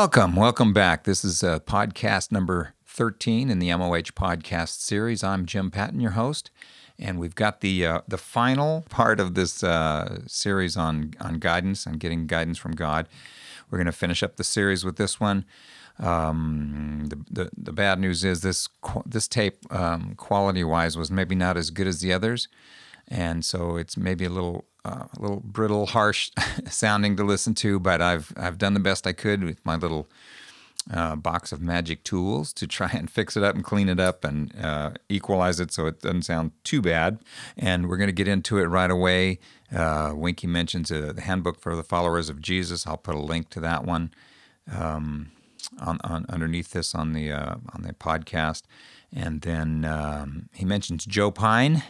Welcome, welcome back. This is uh, podcast number 13 in the MOH podcast series. I'm Jim Patton, your host, and we've got the uh, the final part of this uh, series on on guidance and getting guidance from God. We're going to finish up the series with this one. Um, the, the, the bad news is this this tape um, quality wise was maybe not as good as the others, and so it's maybe a little uh, a little brittle, harsh sounding to listen to. But I've I've done the best I could with my little uh, box of magic tools to try and fix it up and clean it up and uh, equalize it so it doesn't sound too bad. And we're going to get into it right away. Uh, Winky mentions uh, the handbook for the followers of Jesus. I'll put a link to that one um, on, on, underneath this on the on the podcast. And then um, he mentions Joe Pyne.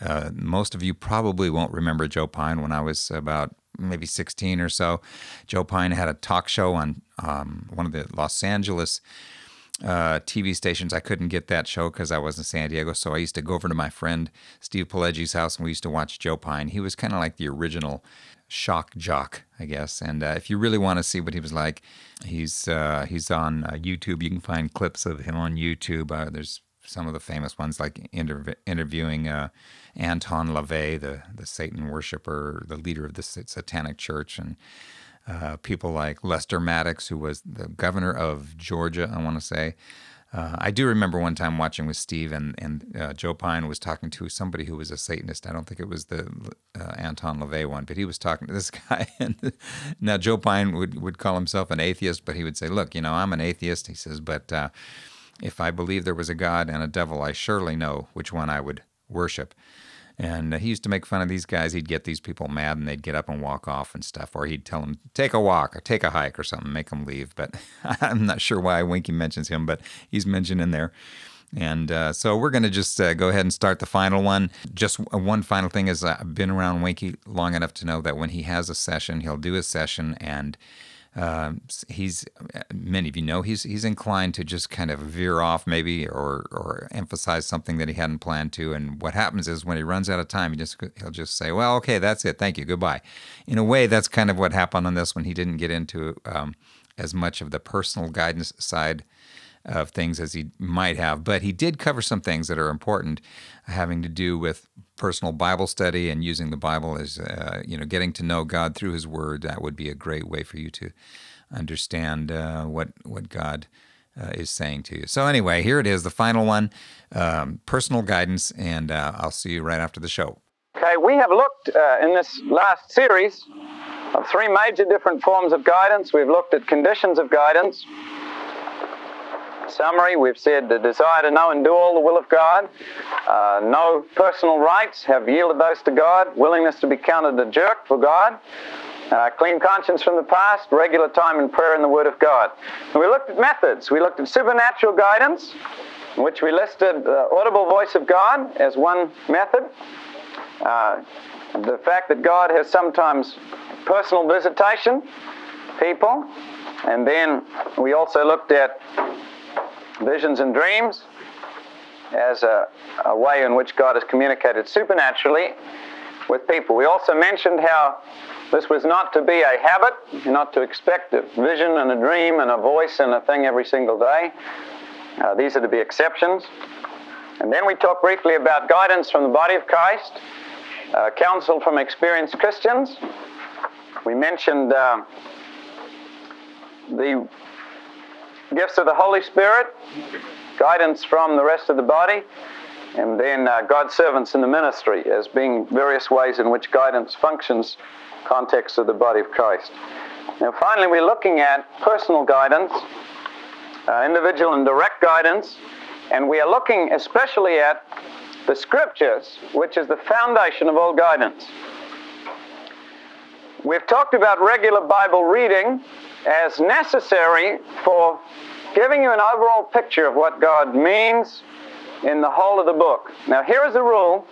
Uh, most of you probably won't remember Joe Pyne when I was about maybe 16 or so. Joe Pyne had a talk show on um, one of the Los Angeles uh, TV stations. I couldn't get that show because I was in San Diego. So I used to go over to my friend Steve Pileggi's house and we used to watch Joe Pyne. He was kind of like the original shock jock, I guess. And uh, if you really want to see what he was like, he's uh, he's on uh, YouTube. You can find clips of him on YouTube. Uh, there's some of the famous ones like inter- interviewing uh, Anton LaVey, the the Satan worshiper, the leader of the Satanic Church, and uh, people like Lester Maddox, who was the governor of Georgia, I want to say. Uh, I do remember one time watching with Steve, and and uh, Joe Pyne was talking to somebody who was a Satanist. I don't think it was the uh, Anton LaVey one, but he was talking to this guy. And now Joe Pyne would would call himself an atheist, but he would say, "Look, you know, I'm an atheist." He says, "But uh, if I believe there was a God and a devil, I surely know which one I would worship." And he used to make fun of these guys. He'd get these people mad and they'd get up and walk off and stuff. Or he'd tell them, take a walk or take a hike or something, make them leave. But I'm not sure why Winky mentions him, but he's mentioned in there. And uh, so we're going to just uh, go ahead and start the final one. Just one final thing is I've been around Winky long enough to know that when he has a session, he'll do a session and um, he's many of you know he's he's inclined to just kind of veer off maybe or or emphasize something that he hadn't planned to. And what happens is when he runs out of time he just he'll just say well okay that's it. Thank you. Goodbye. In a way that's kind of what happened on this one he didn't get into um, as much of the personal guidance side of things as he might have, but he did cover some things that are important, having to do with personal Bible study and using the Bible as uh, you know, getting to know God through His Word. That would be a great way for you to understand uh, what what God uh, is saying to you. So anyway, here it is, the final one, um, personal guidance, and uh, I'll see you right after the show. Okay, we have looked uh, in this last series of three major different forms of guidance. We've looked at conditions of guidance summary, we've said the desire to know and do all the will of God, uh, no personal rights, have yielded those to God, willingness to be counted a jerk for God, uh, clean conscience from the past, regular time in prayer and the Word of God. And we looked at methods. We looked at supernatural guidance, in which we listed the audible voice of God as one method. Uh, the fact that God has sometimes personal visitation, people, and then we also looked at visions and dreams as a, a way in which God has communicated supernaturally with people. We also mentioned how this was not to be a habit, not to expect a vision and a dream and a voice and a thing every single day. Uh, these are to be exceptions. And then we talked briefly about guidance from the body of Christ, uh, counsel from experienced Christians. We mentioned uh, the gifts of the Holy Spirit, guidance from the rest of the body, and then uh, God's servants in the ministry as being various ways in which guidance functions, context of the body of Christ. Now, finally, we're looking at personal guidance, uh, individual and direct guidance, and we are looking especially at the scriptures, which is the foundation of all guidance. We've talked about regular Bible reading as necessary for giving you an overall picture of what God means in the whole of the book. Now, here is a rule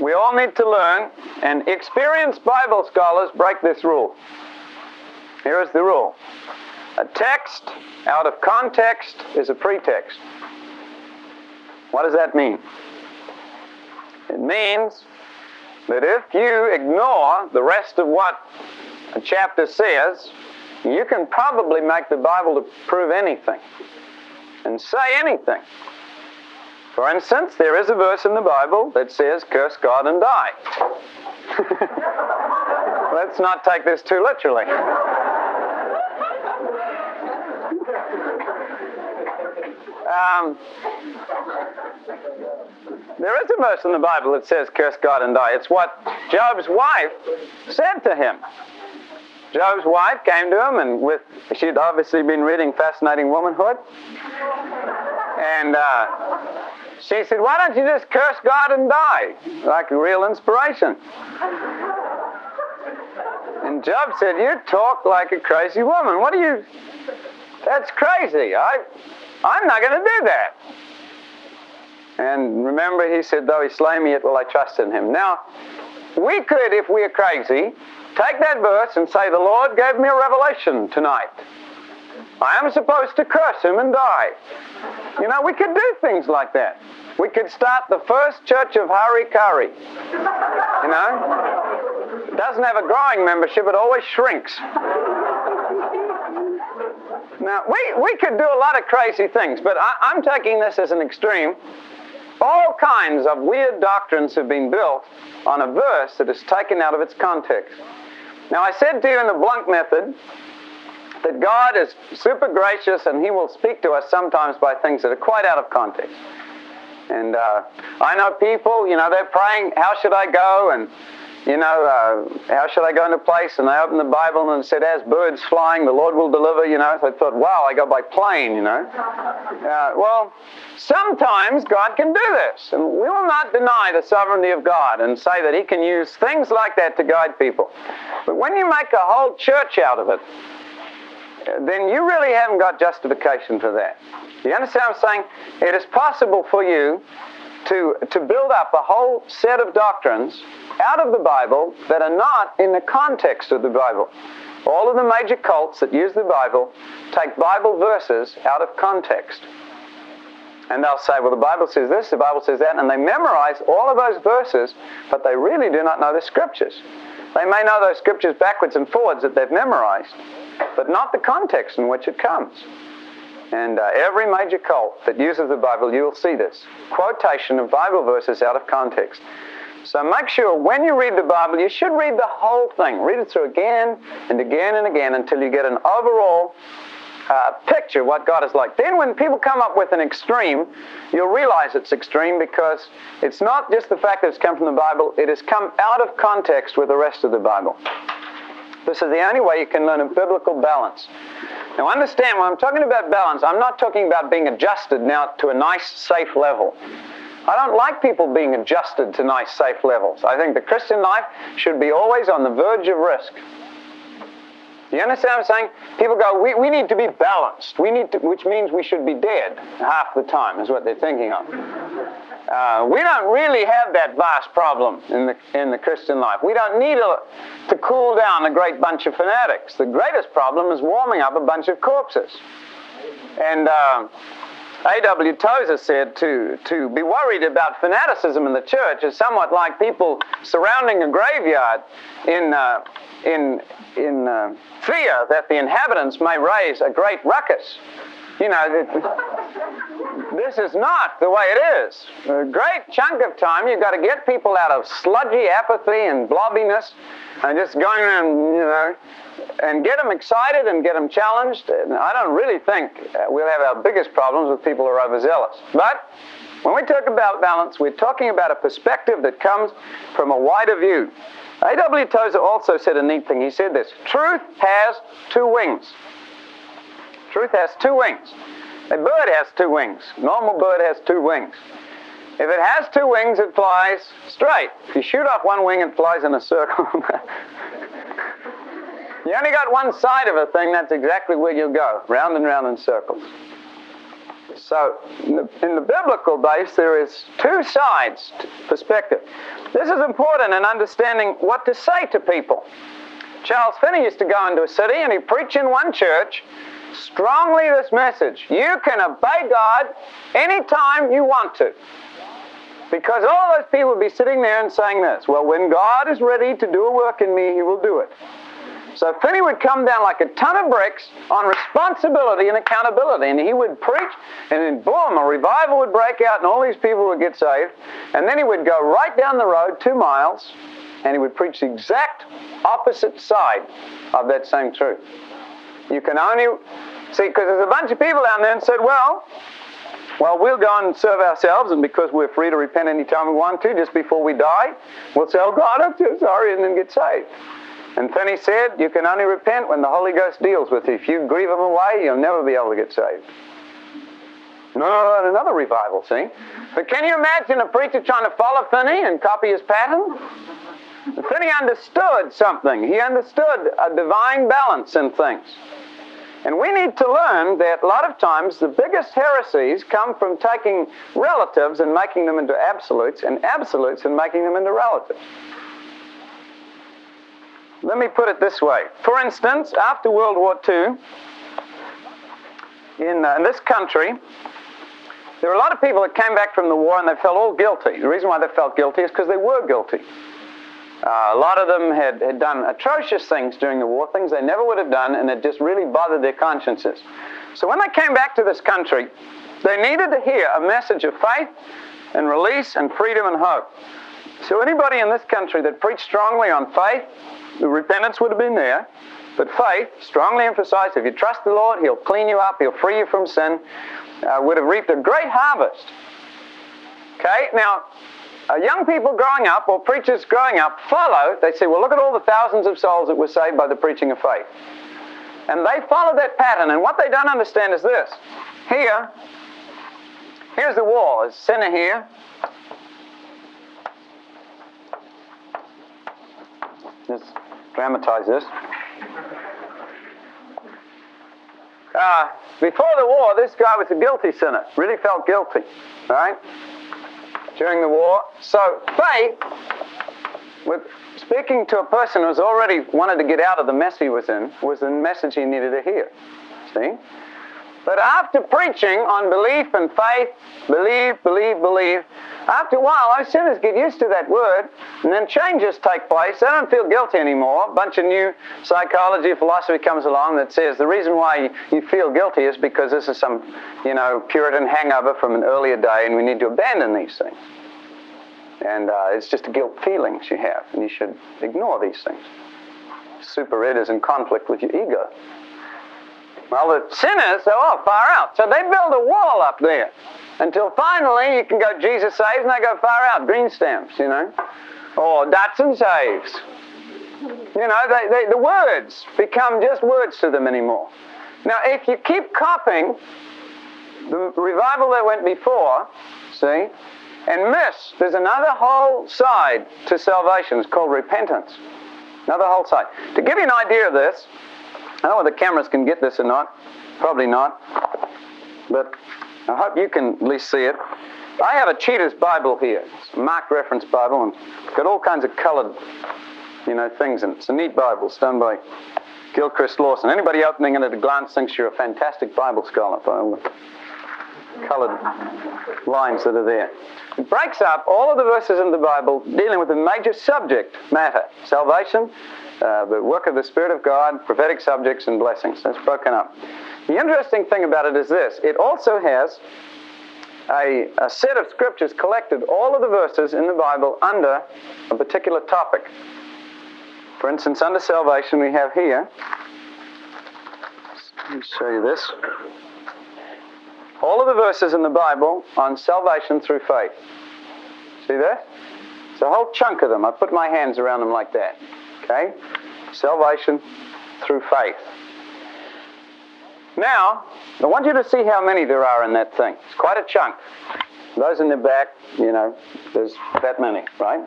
we all need to learn, and experienced Bible scholars break this rule. Here is the rule a text out of context is a pretext. What does that mean? It means that if you ignore the rest of what a chapter says You can probably make the Bible to prove anything and say anything. For instance, there is a verse in the Bible that says, curse God and die. Let's not take this too literally. Um, there is a verse in the Bible that says, curse God and die. It's what Job's wife said to him. Job's wife came to him, and with she'd obviously been reading Fascinating Womanhood. And uh, she said, Why don't you just curse God and die? Like a real inspiration. And Job said, You talk like a crazy woman. What are you? That's crazy. I, I'm not going to do that. And remember, he said, Though he slay me, yet will I trust in him. Now, we could, if we are crazy, take that verse and say, The Lord gave me a revelation tonight. I am supposed to curse him and die. You know, we could do things like that. We could start the first church of Hari Kari. You know? It doesn't have a growing membership, it always shrinks. Now, we, we could do a lot of crazy things, but I, I'm taking this as an extreme. All kinds of weird doctrines have been built on a verse that is taken out of its context. Now, I said to you in the Blunk method that God is super gracious and He will speak to us sometimes by things that are quite out of context. And uh, I know people, you know, they're praying, How should I go? And, you know, uh, how should I go into place? And they opened the Bible and said, As birds flying, the Lord will deliver, you know. So I thought, Wow, I go by plane, you know. Uh, well, sometimes God can do this. And we will not deny the sovereignty of God and say that He can use things like that to guide people. But when you make a whole church out of it, then you really haven't got justification for that. You understand what I'm saying? It is possible for you to, to build up a whole set of doctrines out of the Bible that are not in the context of the Bible. All of the major cults that use the Bible take Bible verses out of context. And they'll say, well, the Bible says this, the Bible says that, and they memorize all of those verses, but they really do not know the scriptures. They may know those scriptures backwards and forwards that they've memorized, but not the context in which it comes. And uh, every major cult that uses the Bible, you will see this quotation of Bible verses out of context. So make sure when you read the Bible, you should read the whole thing. Read it through again and again and again until you get an overall uh, picture what God is like. Then when people come up with an extreme, you'll realize it's extreme because it's not just the fact that it's come from the Bible, it has come out of context with the rest of the Bible. This is the only way you can learn a biblical balance. Now understand, when I'm talking about balance, I'm not talking about being adjusted now to a nice, safe level. I don't like people being adjusted to nice, safe levels. I think the Christian life should be always on the verge of risk. Do you understand what I'm saying? People go, we, we need to be balanced, we need to, which means we should be dead half the time, is what they're thinking of. Uh, we don't really have that vast problem in the, in the Christian life. We don't need a, to cool down a great bunch of fanatics. The greatest problem is warming up a bunch of corpses. And uh, A.W. Tozer said to, to be worried about fanaticism in the church is somewhat like people surrounding a graveyard in, uh, in, in uh, fear that the inhabitants may raise a great ruckus. You know, this is not the way it is. A great chunk of time, you've got to get people out of sludgy apathy and blobbiness and just going around, you know, and get them excited and get them challenged. And I don't really think uh, we'll have our biggest problems with people who are overzealous. But when we talk about balance, we're talking about a perspective that comes from a wider view. A.W. Tozer also said a neat thing. He said this Truth has two wings. Truth has two wings. A bird has two wings. Normal bird has two wings. If it has two wings, it flies straight. If you shoot off one wing, it flies in a circle. you only got one side of a thing, that's exactly where you'll go, round and round in circles. So, in the, in the, biblical base, there is two sides to perspective. This is important in understanding what to say to people. Charles Finney used to go into a city and he'd preach in one church strongly this message. You can obey God anytime you want to. Because all those people would be sitting there and saying this Well, when God is ready to do a work in me, He will do it. So Finney would come down like a ton of bricks on responsibility and accountability. And he would preach, and then boom, a revival would break out, and all these people would get saved. And then he would go right down the road, two miles, and he would preach the exact opposite side of that same truth. You can only see, because there's a bunch of people down there and said, well, well, we'll go and serve ourselves, and because we're free to repent anytime we want to, just before we die, we'll say, Oh God, I'm so sorry, and then get saved. And Finney said, You can only repent when the Holy Ghost deals with you. If you grieve him away, you'll never be able to get saved. No, another revival, see? But can you imagine a preacher trying to follow Finney and copy his pattern? Finney understood something. He understood a divine balance in things. And we need to learn that a lot of times the biggest heresies come from taking relatives and making them into absolutes, and absolutes and making them into relatives. Let me put it this way. For instance, after World War II, in, uh, in this country, there were a lot of people that came back from the war and they felt all guilty. The reason why they felt guilty is because they were guilty. Uh, a lot of them had, had done atrocious things during the war, things they never would have done, and it just really bothered their consciences. So when they came back to this country, they needed to hear a message of faith and release and freedom and hope. So anybody in this country that preached strongly on faith, the repentance would have been there, but faith, strongly emphasized, if you trust the Lord, He'll clean you up, He'll free you from sin, uh, would have reaped a great harvest. Okay, now uh, young people growing up or preachers growing up follow, they say, well, look at all the thousands of souls that were saved by the preaching of faith. And they follow that pattern. And what they don't understand is this. Here, here's the wall. There's sinner here. Let's dramatize this. Uh, before the war, this guy was a guilty sinner. Really felt guilty. Right? During the war. So faith, with speaking to a person who's already wanted to get out of the mess he was in, was the message he needed to hear. See? But after preaching on belief and faith, believe, believe, believe, after a while, those sinners get used to that word, and then changes take place. They don't feel guilty anymore. A bunch of new psychology, philosophy comes along that says the reason why you feel guilty is because this is some, you know, Puritan hangover from an earlier day, and we need to abandon these things. And uh, it's just a guilt feelings you have, and you should ignore these things. Super id is in conflict with your ego. Well, the sinners are all far out. So they build a wall up there until finally you can go, Jesus saves, and they go far out, green stamps, you know. Or Datsun saves. You know, they, they, the words become just words to them anymore. Now, if you keep copying the revival that went before, see, and miss, there's another whole side to salvation. It's called repentance. Another whole side. To give you an idea of this, I don't know whether the cameras can get this or not. Probably not. But I hope you can at least see it. I have a Cheetah's Bible here. It's a Mark reference Bible and it's got all kinds of colored, you know, things in it. It's a neat Bible. It's done by Gilchrist Lawson. Anybody opening it at a glance thinks you're a fantastic Bible scholar by all the colored lines that are there. It breaks up all of the verses in the Bible dealing with the major subject matter salvation, uh, the work of the Spirit of God, prophetic subjects, and blessings. That's broken up. The interesting thing about it is this it also has a, a, set of scriptures collected, all of the verses in the Bible under a particular topic. For instance, under salvation, we have here, let me show you this. All of the verses in the Bible on salvation through faith. See that? It's a whole chunk of them. I put my hands around them like that. Okay? Salvation through faith. Now, I want you to see how many there are in that thing. It's quite a chunk. Those in the back, you know, there's that many, right?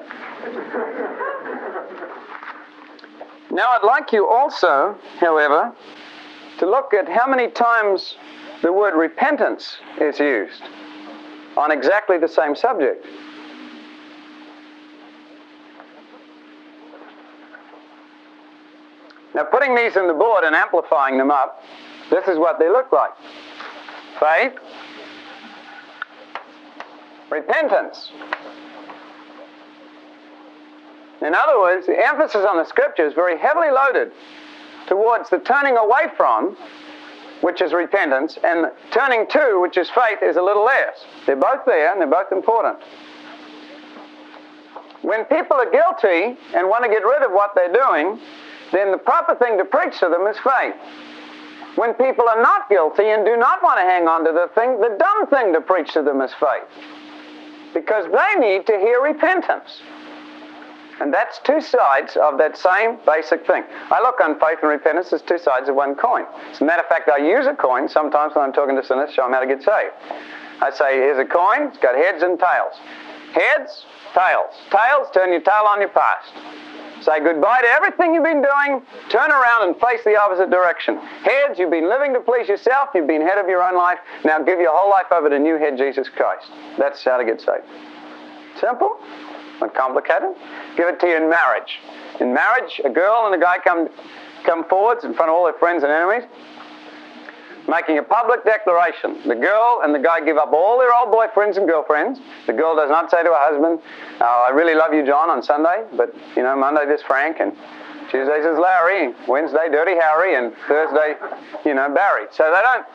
now, I'd like you also, however, to look at how many times the word repentance is used on exactly the same subject. Now, putting these in the board and amplifying them up, this is what they look like faith, repentance. In other words, the emphasis on the scripture is very heavily loaded towards the turning away from, which is repentance, and turning to, which is faith, is a little less. They're both there and they're both important. When people are guilty and want to get rid of what they're doing, then the proper thing to preach to them is faith. When people are not guilty and do not want to hang on to the thing, the dumb thing to preach to them is faith. Because they need to hear repentance. And that's two sides of that same basic thing. I look on faith and repentance as two sides of one coin. As a matter of fact, I use a coin sometimes when I'm talking to sinners, show them how to get saved. I say, here's a coin, it's got heads and tails. Heads, tails. Tails, turn your tail on your past. Say goodbye to everything you've been doing, turn around and face the opposite direction. Heads, you've been living to please yourself, you've been head of your own life, now give your whole life over to new head Jesus Christ. That's how to get saved. Simple, not complicated. Give it to you in marriage. In marriage, a girl and a guy come, come forwards in front of all their friends and enemies making a public declaration. The girl and the guy give up all their old boyfriends and girlfriends. The girl does not say to her husband, oh, I really love you, John, on Sunday, but, you know, Monday this Frank, and Tuesday says Larry, Wednesday Dirty Harry, and Thursday, you know, Barry. So they don't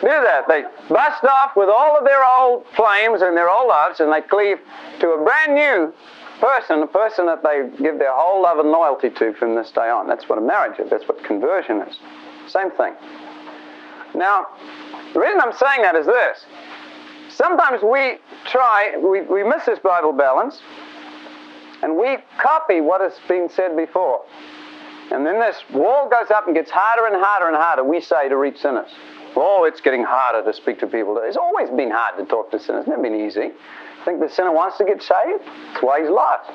do that. They bust off with all of their old flames and their old loves, and they cleave to a brand new person, a person that they give their whole love and loyalty to from this day on. That's what a marriage is. That's what conversion is. Same thing. Now, the reason I'm saying that is this. Sometimes we try, we, we miss this Bible balance, and we copy what has been said before. And then this wall goes up and gets harder and harder and harder, we say, to reach sinners. Oh, it's getting harder to speak to people. It's always been hard to talk to sinners. It's never been easy. I think the sinner wants to get saved. That's why he's lost.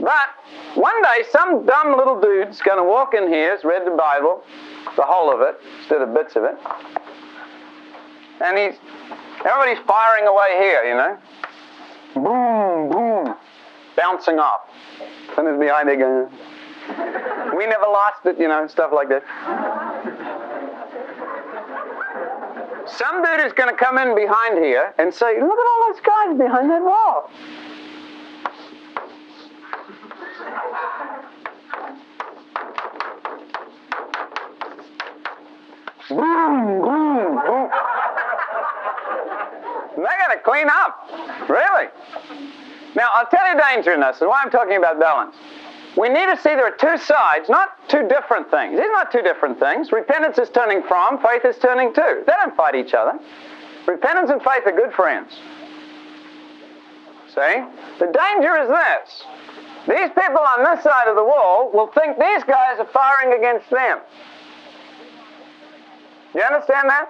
But one day, some dumb little dude's going to walk in here, has read the Bible, the whole of it, instead of bits of it. And he's, everybody's firing away here, you know. Boom, boom, bouncing off. Someone's behind there going, we never lost it, you know, stuff like that. Some dude is going to come in behind here and say, look at all those guys behind that wall. Boom, boom, boom. They got to clean up. Really. Now, I'll tell you the danger in this, and why I'm talking about balance. We need to see there are two sides, not two different things. These are not two different things. Repentance is turning from, faith is turning to. They don't fight each other. Repentance and faith are good friends. See? The danger is this. These people on this side of the wall will think these guys are firing against them. You understand that?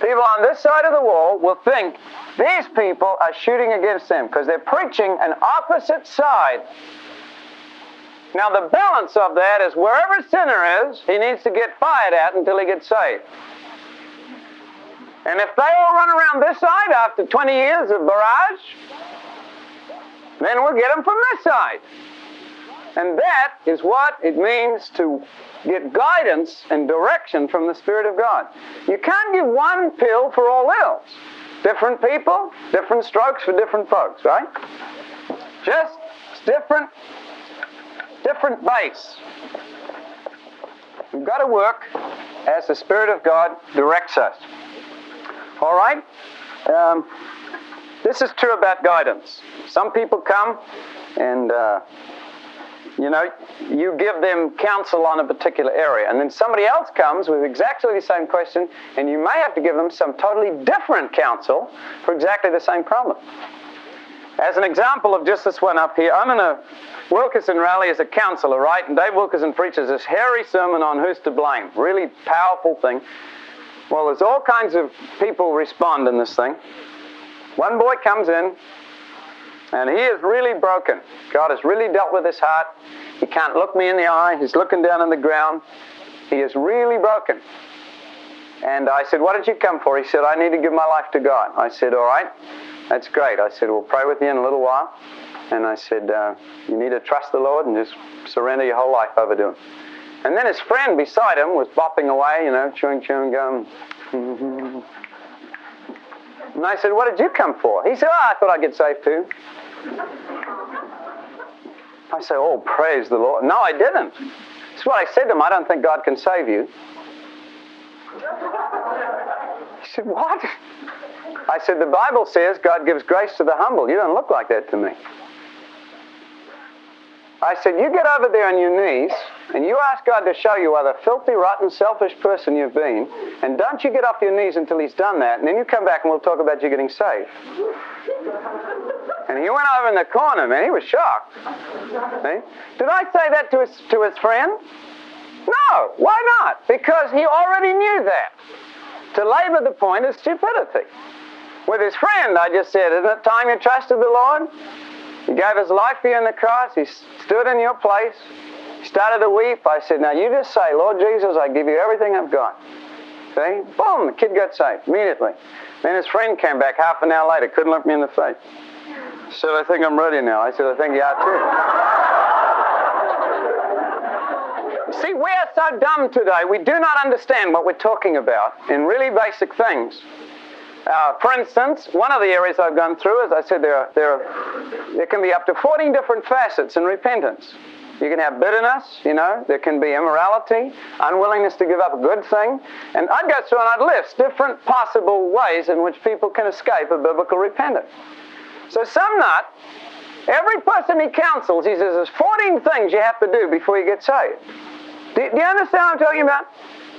People on this side of the wall will think these people are shooting against them because they're preaching an opposite side. Now, the balance of that is wherever sinner is, he needs to get fired at until he gets saved. And if they all run around this side after 20 years of barrage, then we'll get them from this side. And that is what it means to get guidance and direction from the Spirit of God. You can't give one pill for all ills. Different people, different strokes for different folks, right? Just different, different base. We've got to work as the Spirit of God directs us. All right? Um, this is true about guidance. Some people come and uh, you know, you give them counsel on a particular area, and then somebody else comes with exactly the same question, and you may have to give them some totally different counsel for exactly the same problem. As an example of just this one up here, I'm in a Wilkerson rally as a counselor, right? And Dave Wilkerson preaches this hairy sermon on who's to blame. Really powerful thing. Well, there's all kinds of people respond in this thing. One boy comes in, and he is really broken. God has really dealt with his heart. He can't look me in the eye. He's looking down on the ground. He is really broken. And I said, What did you come for? He said, I need to give my life to God. I said, All right, that's great. I said, We'll pray with you in a little while. And I said, uh, You need to trust the Lord and just surrender your whole life over to Him. And then his friend beside him was bopping away, you know, chewing chewing gum. and I said, What did you come for? He said, Oh, I thought I'd get saved too. I said, Oh, praise the Lord. No, I didn't. Is what I said to him. I don't think God can save you. He said, What? I said, The Bible says God gives grace to the humble. You don't look like that to me. I said, You get over there on your knees and you ask God to show you what a filthy, rotten, selfish person you've been, and don't you get off your knees until He's done that, and then you come back and we'll talk about you getting saved. And he went over in the corner, man. He was shocked. See? Did I say that to his, to his friend? No. Why not? Because he already knew that. To labor the point is stupidity. With his friend, I just said, Isn't it time you trusted the Lord? He gave his life for you on the cross. He stood in your place. Started to weep. I said, Now you just say, Lord Jesus, I give you everything I've got. See? Boom, the kid got saved immediately. Then his friend came back half an hour later, couldn't look me in the face. Said, I think I'm ready now. I said, I think you are too. See, we are so dumb today, we do not understand what we're talking about in really basic things. Uh, for instance, one of the areas I've gone through, as I said, there, are, there, are, there can be up to 14 different facets in repentance. You can have bitterness, you know, there can be immorality, unwillingness to give up a good thing. And I'd go through and I'd list different possible ways in which people can escape a biblical repentance. So some not. every person he counsels, he says there's 14 things you have to do before you get saved. Do, do you understand what I'm talking about?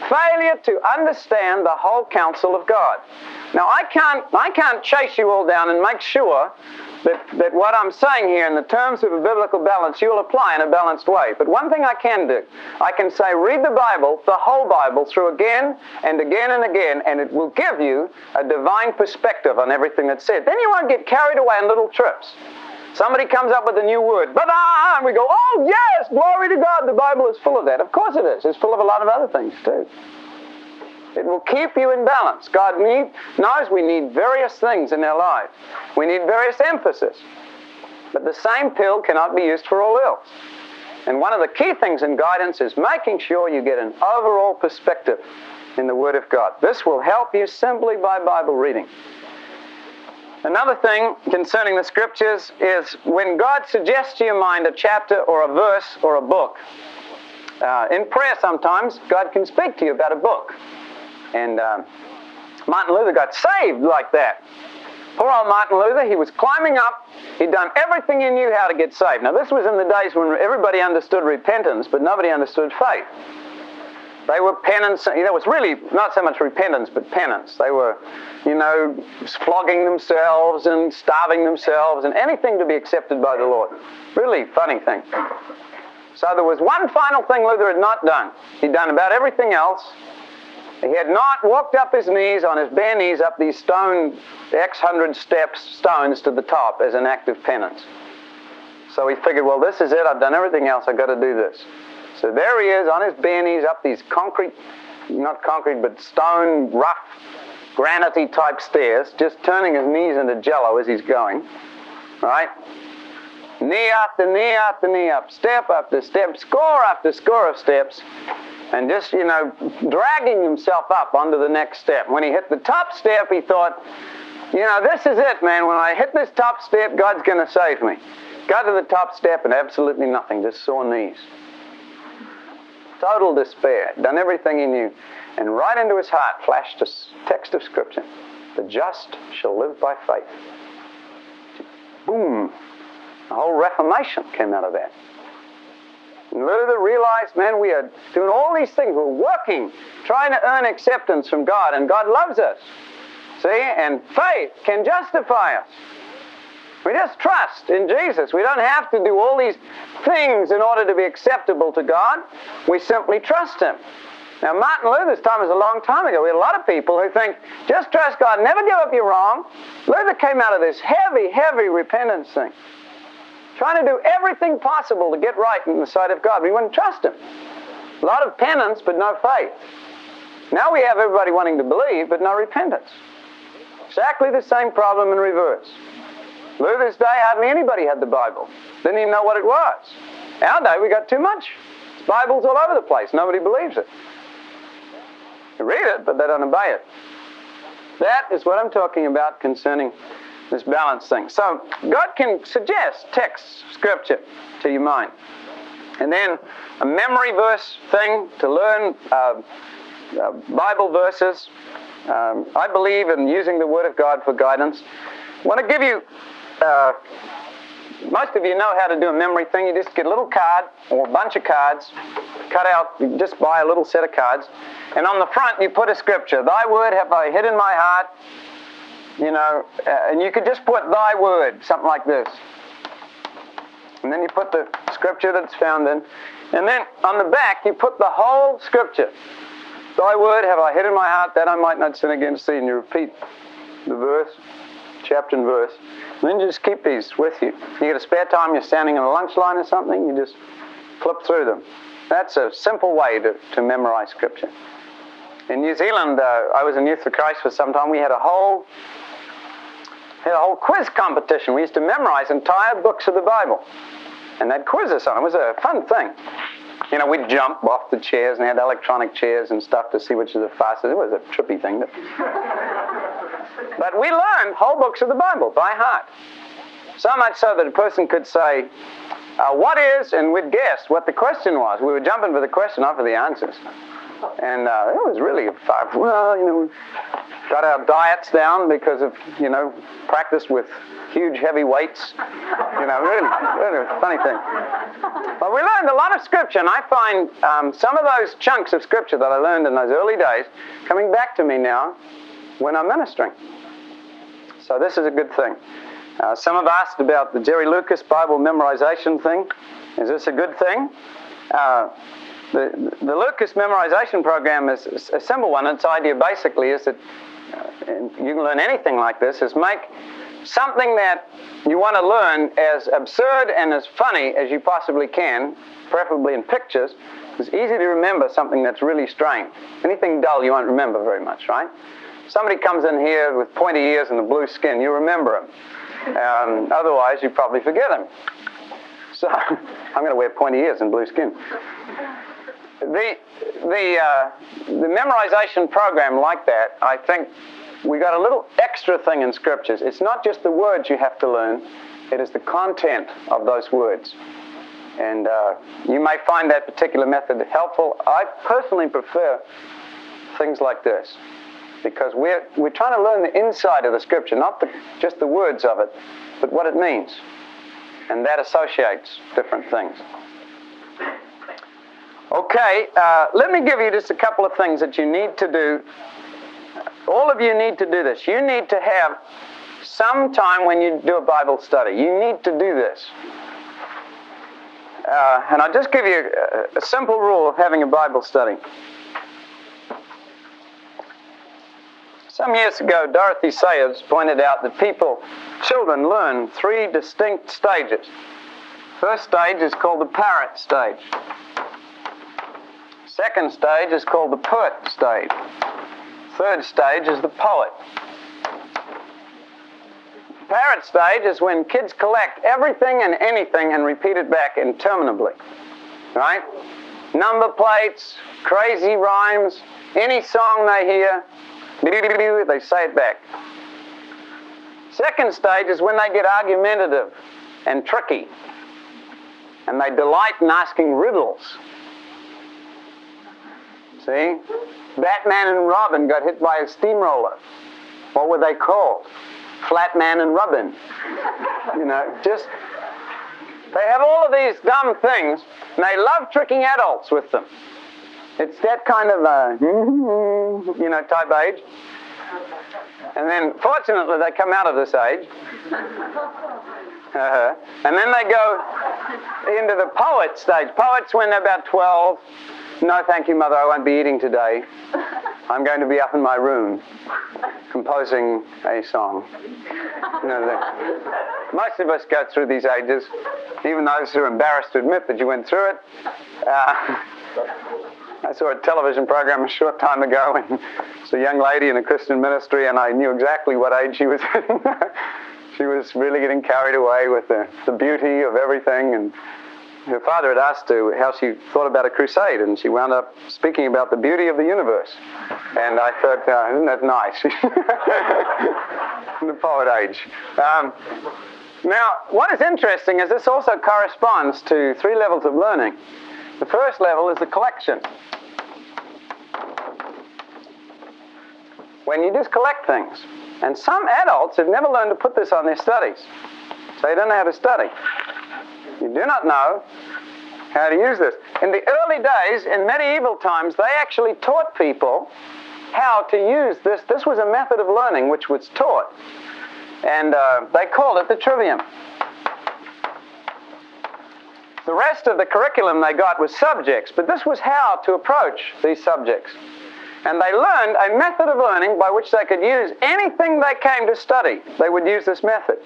Failure to understand the whole counsel of God. Now I can't I can't chase you all down and make sure that, that what I'm saying here in the terms of a biblical balance you will apply in a balanced way. But one thing I can do, I can say read the Bible, the whole Bible, through again and again and again, and it will give you a divine perspective on everything that's said. Then you won't get carried away in little trips. Somebody comes up with a new word, but ah, and we go, oh yes, glory to God. The Bible is full of that. Of course it is. It's full of a lot of other things too. It will keep you in balance. God need, knows we need various things in our life. We need various emphasis. But the same pill cannot be used for all else. And one of the key things in guidance is making sure you get an overall perspective in the Word of God. This will help you simply by Bible reading. Another thing concerning the scriptures is when God suggests to your mind a chapter or a verse or a book, uh, in prayer sometimes, God can speak to you about a book. And uh, Martin Luther got saved like that. Poor old Martin Luther, he was climbing up. He'd done everything he knew how to get saved. Now, this was in the days when everybody understood repentance, but nobody understood faith. They were penance. You know, it was really not so much repentance, but penance. They were, you know, flogging themselves and starving themselves and anything to be accepted by the Lord. Really funny thing. So there was one final thing Luther had not done. He'd done about everything else. He had not walked up his knees on his bare knees up these stone, X hundred steps, stones to the top as an act of penance. So he figured, well, this is it. I've done everything else. I've got to do this. So there he is on his bare knees up these concrete, not concrete, but stone, rough, granity type stairs, just turning his knees into jello as he's going. Right? Knee after knee after knee up, step after step, score after score of steps, and just, you know, dragging himself up onto the next step. When he hit the top step, he thought, you know, this is it, man. When I hit this top step, God's going to save me. Got to the top step and absolutely nothing, just sore knees total despair, done everything he knew, and right into his heart flashed a text of Scripture The just shall live by faith. Boom! The whole Reformation came out of that. Luther realized, man, we are doing all these things. We're working, trying to earn acceptance from God, and God loves us. See? And faith can justify us. We just trust in Jesus. We don't have to do all these things in order to be acceptable to God. We simply trust Him. Now, Martin Luther's time is a long time ago. We had a lot of people who think, just trust God, never give up your wrong. Luther came out of this heavy, heavy repentance thing, trying to do everything possible to get right in the sight of God. We wouldn't trust Him. A lot of penance, but no faith. Now we have everybody wanting to believe, but no repentance. Exactly the same problem in reverse. Luther's day, hardly anybody had the Bible. Didn't even know what it was. Our day, we got too much. It's Bibles all over the place. Nobody believes it. They read it, but they don't obey it. That is what I'm talking about concerning this balance thing. So, God can suggest text, scripture to your mind. And then a memory verse thing to learn uh, uh, Bible verses. Um, I believe in using the Word of God for guidance. I want to give you, uh, most of you know how to do a memory thing. You just get a little card or a bunch of cards, cut out, you just buy a little set of cards, and on the front you put a scripture. Thy Word have I hid in my heart, you know, uh, and you could just put Thy Word, something like this. And then you put the scripture that's found in. And then on the back, you put the whole scripture. Thy word have I hid in my heart that I might not sin against thee. And you repeat the verse, chapter and verse. And then you just keep these with you. You get a spare time, you're standing in a lunch line or something, you just flip through them. That's a simple way to, to memorize scripture. In New Zealand, uh, I was in Youth for Christ for some time. We had a whole a whole quiz competition. We used to memorize entire books of the Bible and they'd quiz us on it. It was a fun thing. You know, we'd jump off the chairs and they had electronic chairs and stuff to see which is the fastest. It was a trippy thing. But, but we learned whole books of the Bible by heart. So much so that a person could say, uh, what is, and we'd guess what the question was. We were jumping for the question, not for the answers. And uh, it was really fun. Well, you know, got our diets down because of, you know, practice with huge, heavy weights. You know, really, really funny thing. But we learned a lot of scripture, and I find um, some of those chunks of scripture that I learned in those early days coming back to me now when I'm ministering. So this is a good thing. Uh, some have asked about the Jerry Lucas Bible memorization thing. Is this a good thing? Uh, the, the Lucas memorization program is a simple one. Its idea basically is that uh, you can learn anything like this, is make something that you want to learn as absurd and as funny as you possibly can, preferably in pictures. It's easy to remember something that's really strange. Anything dull you won't remember very much, right? Somebody comes in here with pointy ears and a blue skin, you remember him. Um, otherwise, you probably forget him. So I'm going to wear pointy ears and blue skin. The, the, uh, the memorization program like that, I think we got a little extra thing in scriptures. It's not just the words you have to learn, it is the content of those words. And uh, you may find that particular method helpful. I personally prefer things like this because we're, we're trying to learn the inside of the scripture, not the, just the words of it, but what it means. And that associates different things. Okay, uh, let me give you just a couple of things that you need to do all of you need to do this. You need to have some time when you do a Bible study. You need to do this. Uh, and I'll just give you a, a simple rule of having a Bible study. Some years ago, Dorothy Sayers pointed out that people, children, learn three distinct stages. First stage is called the parrot stage. Second stage is called the pert stage. Third stage is the poet. Parrot stage is when kids collect everything and anything and repeat it back interminably. Right? Number plates, crazy rhymes, any song they hear, they say it back. Second stage is when they get argumentative and tricky and they delight in asking riddles. See? Batman and Robin got hit by a steamroller. What were they called? Flatman and Robin. You know, just they have all of these dumb things, and they love tricking adults with them. It's that kind of a, you know, type age. And then, fortunately, they come out of this age. Uh-huh. And then they go into the poet stage. Poets, when they're about 12, no, thank you, Mother. I won't be eating today. I'm going to be up in my room composing a song. You know, most of us go through these ages, even those who are embarrassed to admit that you went through it. Uh, I saw a television program a short time ago, and it's a young lady in a Christian ministry, and I knew exactly what age she was in. she was really getting carried away with the, the beauty of everything and her father had asked her how she thought about a crusade, and she wound up speaking about the beauty of the universe. And I thought, uh, isn't that nice? In the poet age. Um, Now, what is interesting is this also corresponds to three levels of learning. The first level is the collection. When you just collect things. And some adults have never learned to put this on their studies. So they don't know how to study. You do not know how to use this. In the early days, in medieval times, they actually taught people how to use this. This was a method of learning which was taught. And uh, they called it the trivium. The rest of the curriculum they got was subjects, but this was how to approach these subjects. And they learned a method of learning by which they could use anything they came to study. They would use this method.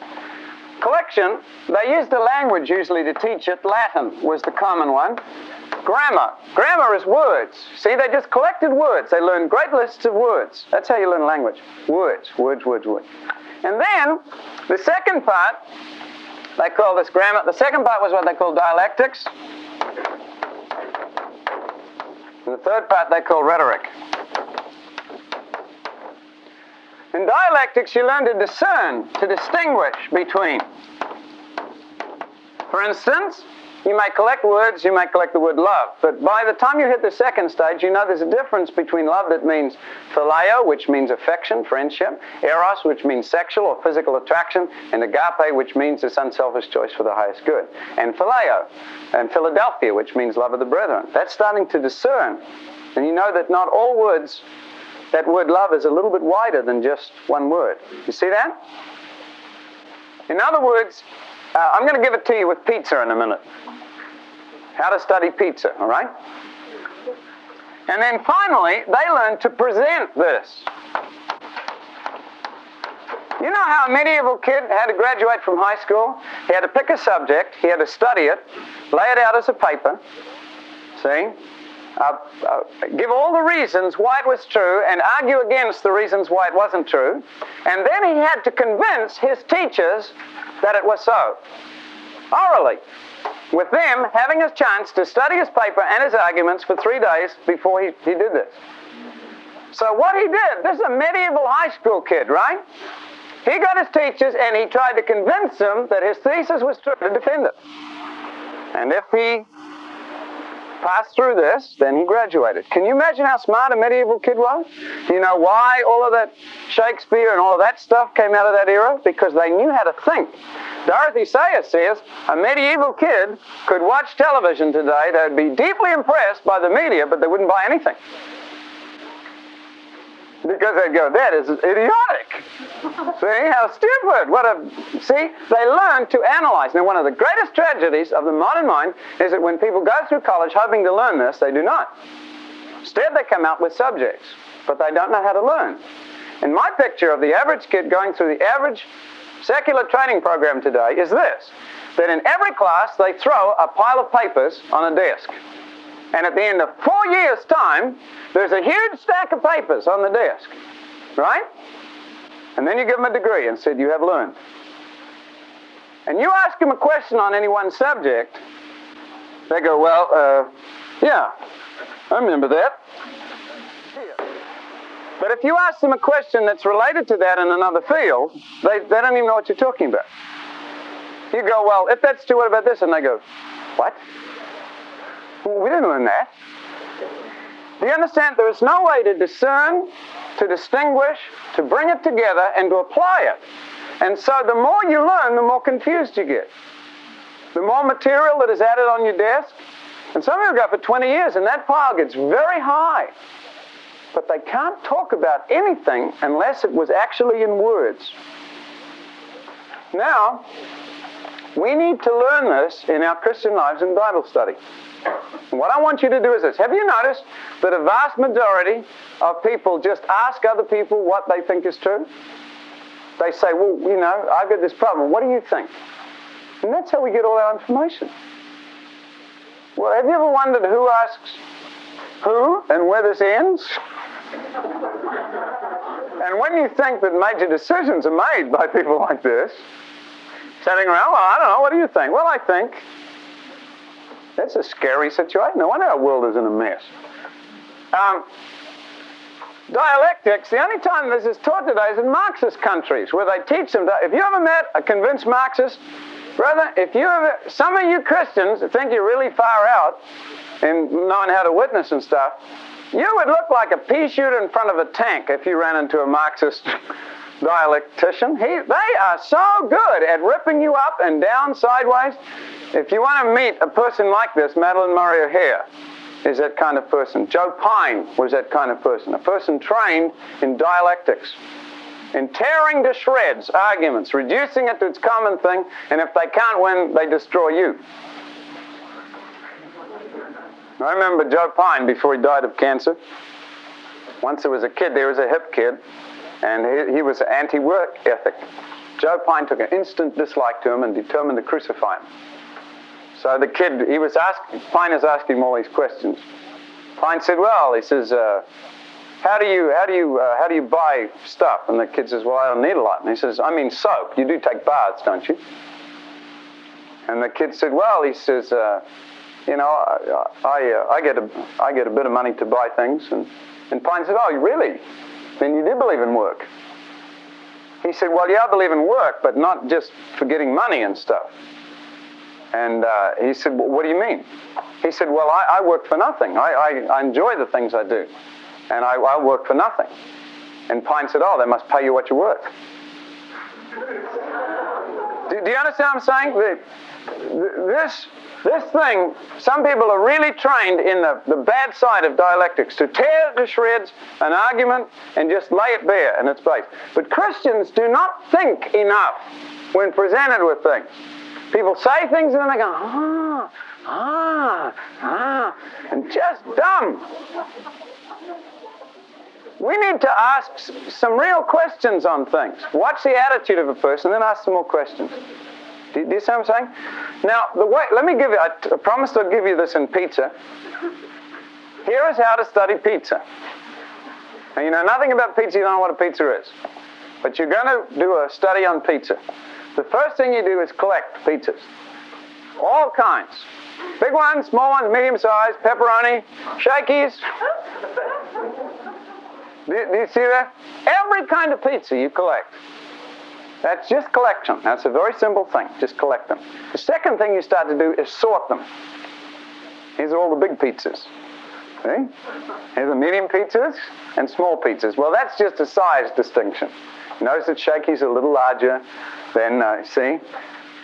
Collection, they used a language usually to teach it. Latin was the common one. Grammar. Grammar is words. See, they just collected words. They learned great lists of words. That's how you learn language. Words, words, words, words. And then the second part, they call this grammar. The second part was what they call dialectics. And the third part they call rhetoric. In dialectics, you learn to discern, to distinguish between. For instance, you may collect words, you may collect the word love, but by the time you hit the second stage, you know there's a difference between love that means phileo, which means affection, friendship, eros, which means sexual or physical attraction, and agape, which means this unselfish choice for the highest good, and phileo, and Philadelphia, which means love of the brethren. That's starting to discern. And you know that not all words that word love is a little bit wider than just one word. You see that? In other words, uh, I'm going to give it to you with pizza in a minute. How to study pizza, all right? And then finally, they learn to present this. You know how a medieval kid had to graduate from high school? He had to pick a subject, he had to study it, lay it out as a paper, see? Give all the reasons why it was true and argue against the reasons why it wasn't true. And then he had to convince his teachers that it was so. Orally. With them having a chance to study his paper and his arguments for three days before he, he did this. So what he did, this is a medieval high school kid, right? He got his teachers and he tried to convince them that his thesis was true to defend it. And if he passed through this, then he graduated. Can you imagine how smart a medieval kid was? Do you know why all of that Shakespeare and all of that stuff came out of that era? Because they knew how to think. Dorothy Sayers says a medieval kid could watch television today, they'd be deeply impressed by the media, but they wouldn't buy anything. Because they'd go, that is idiotic. see, how stupid. What a, see, they learn to analyze. Now, one of the greatest tragedies of the modern mind is that when people go through college hoping to learn this, they do not. Instead, they come out with subjects, but they don't know how to learn. And my picture of the average kid going through the average secular training program today is this that in every class they throw a pile of papers on a desk. And at the end of four years' time, there's a huge stack of papers on the desk, right? And then you give them a degree and said, You have learned. And you ask them a question on any one subject, they go, Well, uh, yeah, I remember that. But if you ask them a question that's related to that in another field, they, they don't even know what you're talking about. You go, Well, if that's true, what about this? And they go, What? We didn't learn that. Do you understand? There is no way to discern, to distinguish, to bring it together, and to apply it. And so the more you learn, the more confused you get. The more material that is added on your desk. And some of you go for 20 years, and that pile gets very high. But they can't talk about anything unless it was actually in words. Now, we need to learn this in our Christian lives and Bible study. What I want you to do is this. Have you noticed that a vast majority of people just ask other people what they think is true? They say, well, you know, I've got this problem. What do you think? And that's how we get all our information. Well, have you ever wondered who asks who and where this ends? and when you think that major decisions are made by people like this, sitting around, well, I don't know, what do you think? Well, I think that's a scary situation. No wonder our world is in a mess. Um, dialectics, the only time this is taught today is in Marxist countries where they teach them. that If you ever met a convinced Marxist, brother, if you ever, some of you Christians think you're really far out in knowing how to witness and stuff, you would look like a pea shooter in front of a tank if you ran into a Marxist dialectician. He, they are so good at ripping you up and down sideways. If you want to meet a person like this, Madalyn Murray O'Hair is that kind of person. Joe Pyne was that kind of person, a person trained in dialectics, in tearing to shreds arguments, reducing it to its common thing, and if they can't win, they destroy you. I remember Joe Pyne before he died of cancer. Once there was a kid, there was a hip kid, and he, he was anti-work ethic. Joe Pyne took an instant dislike to him and determined to crucify him. So the kid, he was asking, Pyne is asking him all these questions. Pyne said, well, he says, uh, how do you, how do you, uh, how do you buy stuff? And the kid says, well, I don't need a lot. And he says, I mean soap. You do take baths, don't you? And the kid said, well, he says, uh, you know, I, I, uh, I, get a, I get a bit of money to buy things. And, and Pyne said, oh, really? Then you do believe in work. He said, well, yeah, I believe in work, but not just for getting money and stuff. And uh, he said, well, what do you mean? He said, well, I, I work for nothing. I, I, I, enjoy the things I do. And I, I work for nothing. And Pyne said, oh, they must pay you what you're worth. do, do, you understand what I'm saying? This, this thing, some people are really trained in the, the bad side of dialectics to tear to shreds an argument and just lay it bare in its place. But Christians do not think enough when presented with things. People say things and then they go, ah, ah, ah, and just dumb. We need to ask some real questions on things. Watch the attitude of a person, then ask some more questions. Do, do you see what I'm saying? Now, the way, let me give you, I, t- I promised I'd give you this in pizza. Here is how to study pizza. Now, you know nothing about pizza, you don't know what a pizza is. But you're going to do a study on pizza. The first thing you do is collect pizzas. All kinds. Big ones, small ones, medium size, pepperoni, Shakey's. do, do you see that? Every kind of pizza you collect. That's just collect them. That's a very simple thing. Just collect them. The second thing you start to do is sort them. These are all the big pizzas. See? Here's the medium pizzas and small pizzas. Well, that's just a size distinction. Notice that Shakey's a little larger than, uh, see?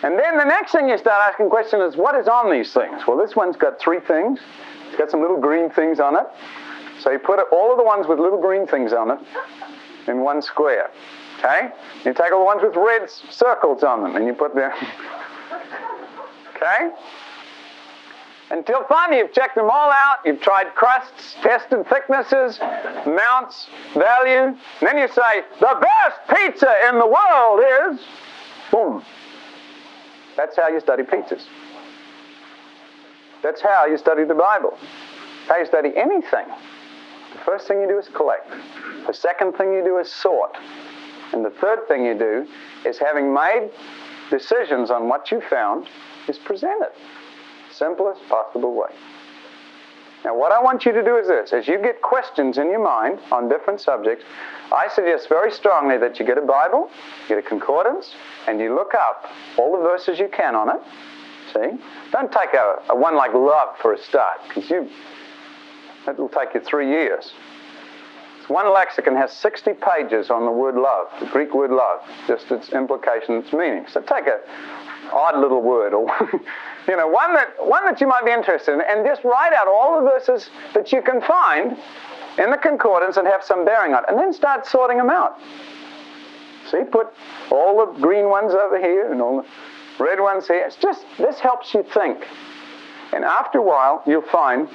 And then the next thing you start asking question is, what is on these things? Well, this one's got three things. It's got some little green things on it. So you put all of the ones with little green things on it in one square. Okay? You take all the ones with red circles on them and you put them. okay? Until finally you've checked them all out, you've tried crusts, tested thicknesses, mounts, value, and then you say, the best pizza in the world is, boom. That's how you study pizzas. That's how you study the Bible. How you study anything. The first thing you do is collect. The second thing you do is sort. And the third thing you do is having made decisions on what you found, is present it. Simplest possible way. Now, what I want you to do is this as you get questions in your mind on different subjects, I suggest very strongly that you get a Bible, get a concordance, and you look up all the verses you can on it. See? Don't take a, a one like love for a start, because you that will take you three years. One lexicon has 60 pages on the word love, the Greek word love, just its implication, its meaning. So take a odd little word, or you know, one that one that you might be interested in, and just write out all the verses that you can find in the concordance and have some bearing on it, and then start sorting them out. See, put all the green ones over here and all the red ones here. It's just this helps you think, and after a while, you'll find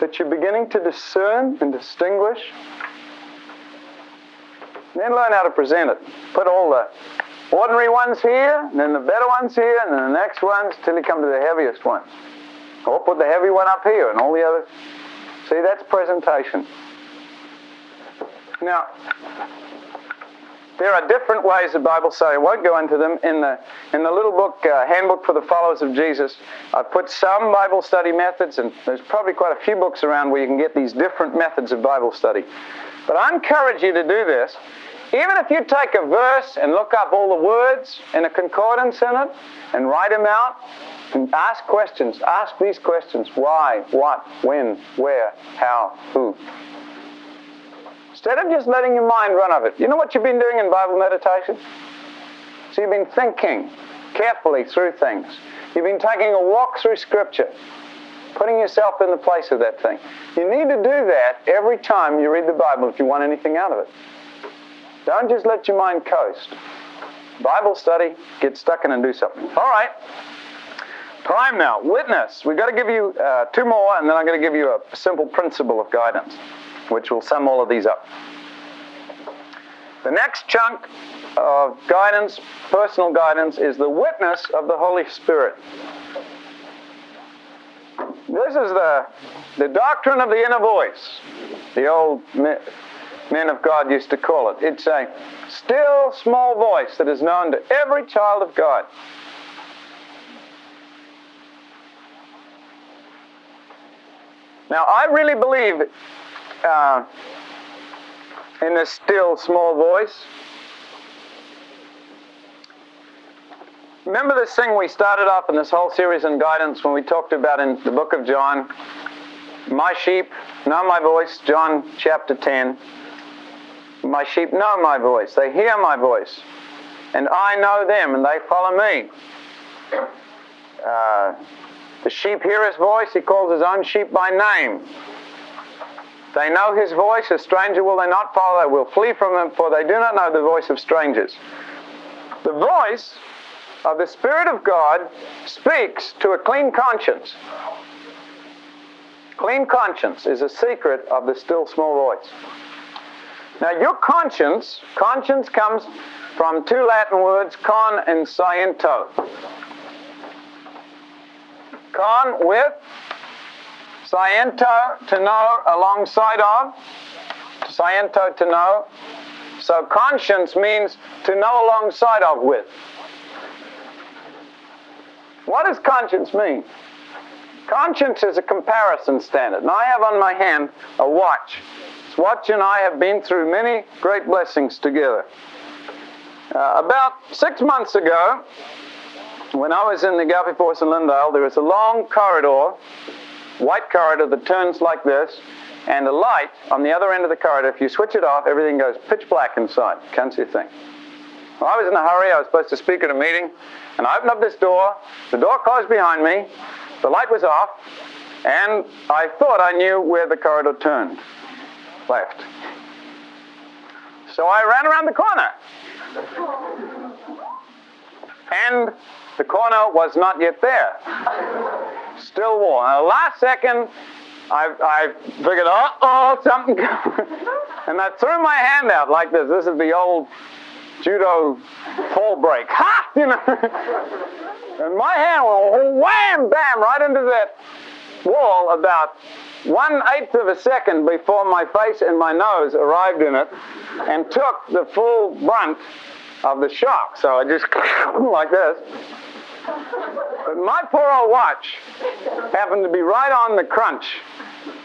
that you're beginning to discern and distinguish. Then learn how to present it. Put all the ordinary ones here, and then the better ones here, and then the next ones till you come to the heaviest ones. Or put the heavy one up here and all the others. See, that's presentation. Now, there are different ways the Bible says. I won't go into them. In the, in the little book, uh, Handbook for the Followers of Jesus, I've put some Bible study methods, and there's probably quite a few books around where you can get these different methods of Bible study. But I encourage you to do this. Even if you take a verse and look up all the words in a concordance in it and write them out and ask questions, ask these questions why, what, when, where, how, who. Instead of just letting your mind run of it. You know what you've been doing in Bible meditation? So you've been thinking carefully through things. You've been taking a walk through Scripture, putting yourself in the place of that thing. You need to do that every time you read the Bible if you want anything out of it. Don't just let your mind coast. Bible study, get stuck in and do something. All right. Time now. Witness. We've got to give you uh, two more, and then I'm going to give you a simple principle of guidance, which will sum all of these up. The next chunk of guidance, personal guidance, is the witness of the Holy Spirit. This is the, the doctrine of the inner voice. The old men of God used to call it. It's a still small voice that is known to every child of God. Now, I really believe uh, in this still small voice. Remember this thing we started off in this whole series on guidance when we talked about in the book of John? My sheep know my voice, John chapter 10. My sheep know my voice, they hear my voice, and I know them, and they follow me. Uh, the sheep hear his voice, he calls his own sheep by name. They know his voice, a stranger will they not follow, they will flee from him, for they do not know the voice of strangers. The voice of the Spirit of God speaks to a clean conscience. Clean conscience is a secret of the still small voice. Now, your conscience, conscience comes from two Latin words, con and sciento. Con with, sciento to know alongside of, sciento to know. So conscience means to know alongside of with. What does conscience mean? Conscience is a comparison standard. Now I have on my hand a watch. Swatch and I have been through many great blessings together. Uh, about six months ago, when I was in the Galway Force in Lindale, there was a long corridor, white corridor that turns like this, and a light on the other end of the corridor. If you switch it off, everything goes pitch black inside. Can't see a thing. Well, I was in a hurry. I was supposed to speak at a meeting, and I opened up this door. The door closed behind me. The light was off, and I thought I knew where the corridor turned left. So I ran around the corner. And the corner was not yet there. Still warm. At the last second, I, I figured, oh, oh, something. and I threw my hand out like this. This is the old judo fall break. Ha! You know. and my hand went wham, bam, right into that wall about one eighth of a second before my face and my nose arrived in it and took the full brunt of the shock. So I just like this. But my poor old watch happened to be right on the crunch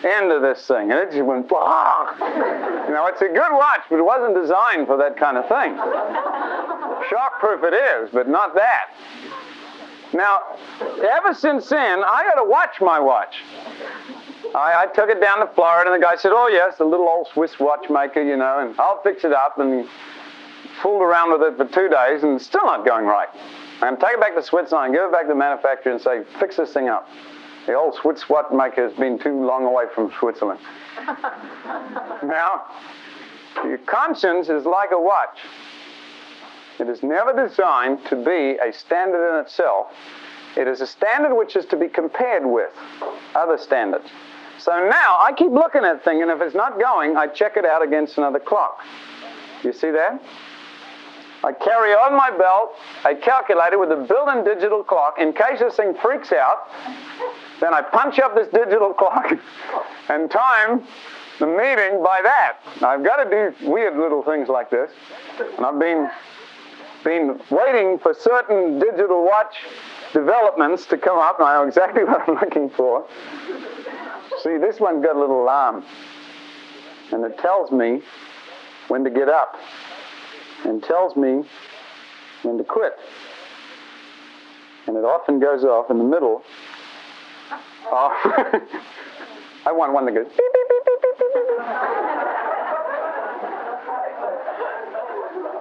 end of this thing, and it just went, ah. You know, it's a good watch, but it wasn't designed for that kind of thing. Shockproof it is, but not that. Now, ever since then, I got to watch my watch. I, I, took it down to Florida, and the guy said, "Oh yes, a little old Swiss watchmaker, you know, and I'll fix it up." And fooled around with it for two days, and still not going right. I'm take it back to Switzerland, give it back to the manufacturer, and say, "Fix this thing up." The old Swiss watchmaker has been too long away from Switzerland. now, your conscience is like a watch. It is never designed to be a standard in itself. It is a standard which is to be compared with other standards. So now I keep looking at thing, and if it's not going, I check it out against another clock. You see that? I carry on my belt a calculator with a built-in digital clock in case this thing freaks out. Then I punch up this digital clock and time the meeting by that. Now, I've got to do weird little things like this, and I've been been waiting for certain digital watch developments to come up, and I know exactly what I'm looking for. See, this one's got a little alarm. and it tells me when to get up and tells me when to quit. And it often goes off in the middle. Oh, I want one that goes beep, beep, beep, beep, beep, beep.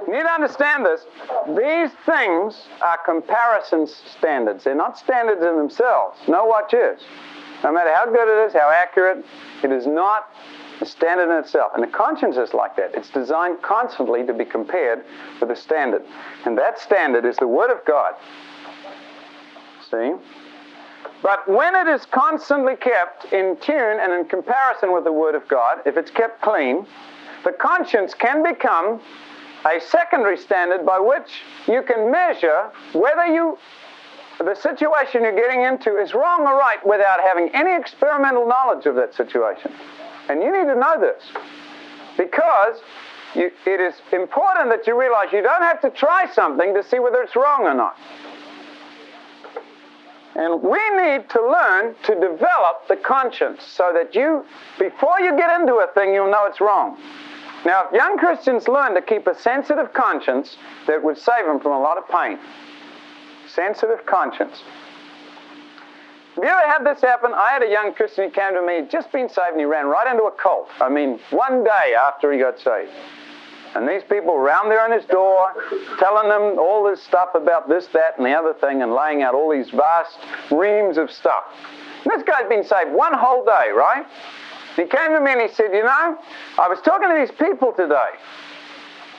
You need to understand this. These things are comparison standards. They're not standards in themselves. No watch is. No matter how good it is, how accurate, it is not a standard in itself. And the conscience is like that. It's designed constantly to be compared with a standard. And that standard is the Word of God. See? But when it is constantly kept in tune and in comparison with the Word of God, if it's kept clean, the conscience can become a secondary standard by which you can measure whether you the situation you're getting into is wrong or right without having any experimental knowledge of that situation. And you need to know this because you, it is important that you realize you don't have to try something to see whether it's wrong or not. And we need to learn to develop the conscience so that you, before you get into a thing, you'll know it's wrong. Now, if young Christians learn to keep a sensitive conscience, that would save them from a lot of pain. Sensitive conscience. Have you ever had this happen? I had a young Christian who came to me, he'd just been saved, and he ran right into a cult. I mean, one day after he got saved. And these people around there on his door, telling them all this stuff about this, that, and the other thing, and laying out all these vast reams of stuff. And this guy's been saved one whole day, right? He came to me and he said, You know, I was talking to these people today.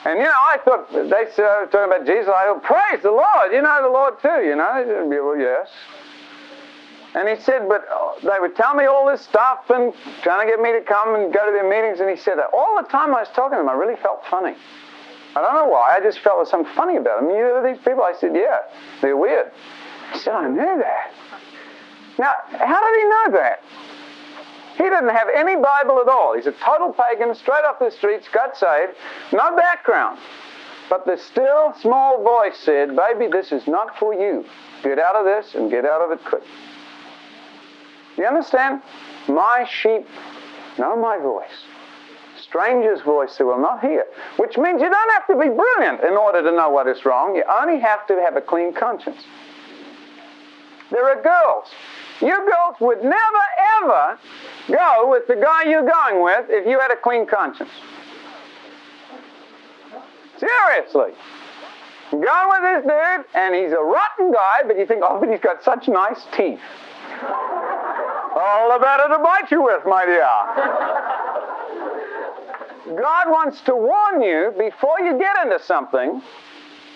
And, you know, I thought they were talking about Jesus. I thought, Praise the Lord. You know the Lord too, you know? He said, well, yes. And he said, but uh, they would tell me all this stuff and trying to get me to come and go to their meetings. And he said, all the time I was talking to them, I really felt funny. I don't know why. I just felt there was something funny about them. You know these people? I said, yeah, they're weird. He said, I knew that. Now, how did he know that? He didn't have any Bible at all. He's a total pagan, straight off the streets, got saved, no background. But the still small voice said, Baby, this is not for you. Get out of this and get out of it quick. You understand? My sheep know my voice. Stranger's voice they will not hear. Which means you don't have to be brilliant in order to know what is wrong. You only have to have a clean conscience. There are girls. You girls would never, ever go with the guy you're going with if you had a clean conscience. Seriously. Going with this dude, and he's a rotten guy, but you think, oh, but he's got such nice teeth. All the better to bite you with, my dear. God wants to warn you before you get into something.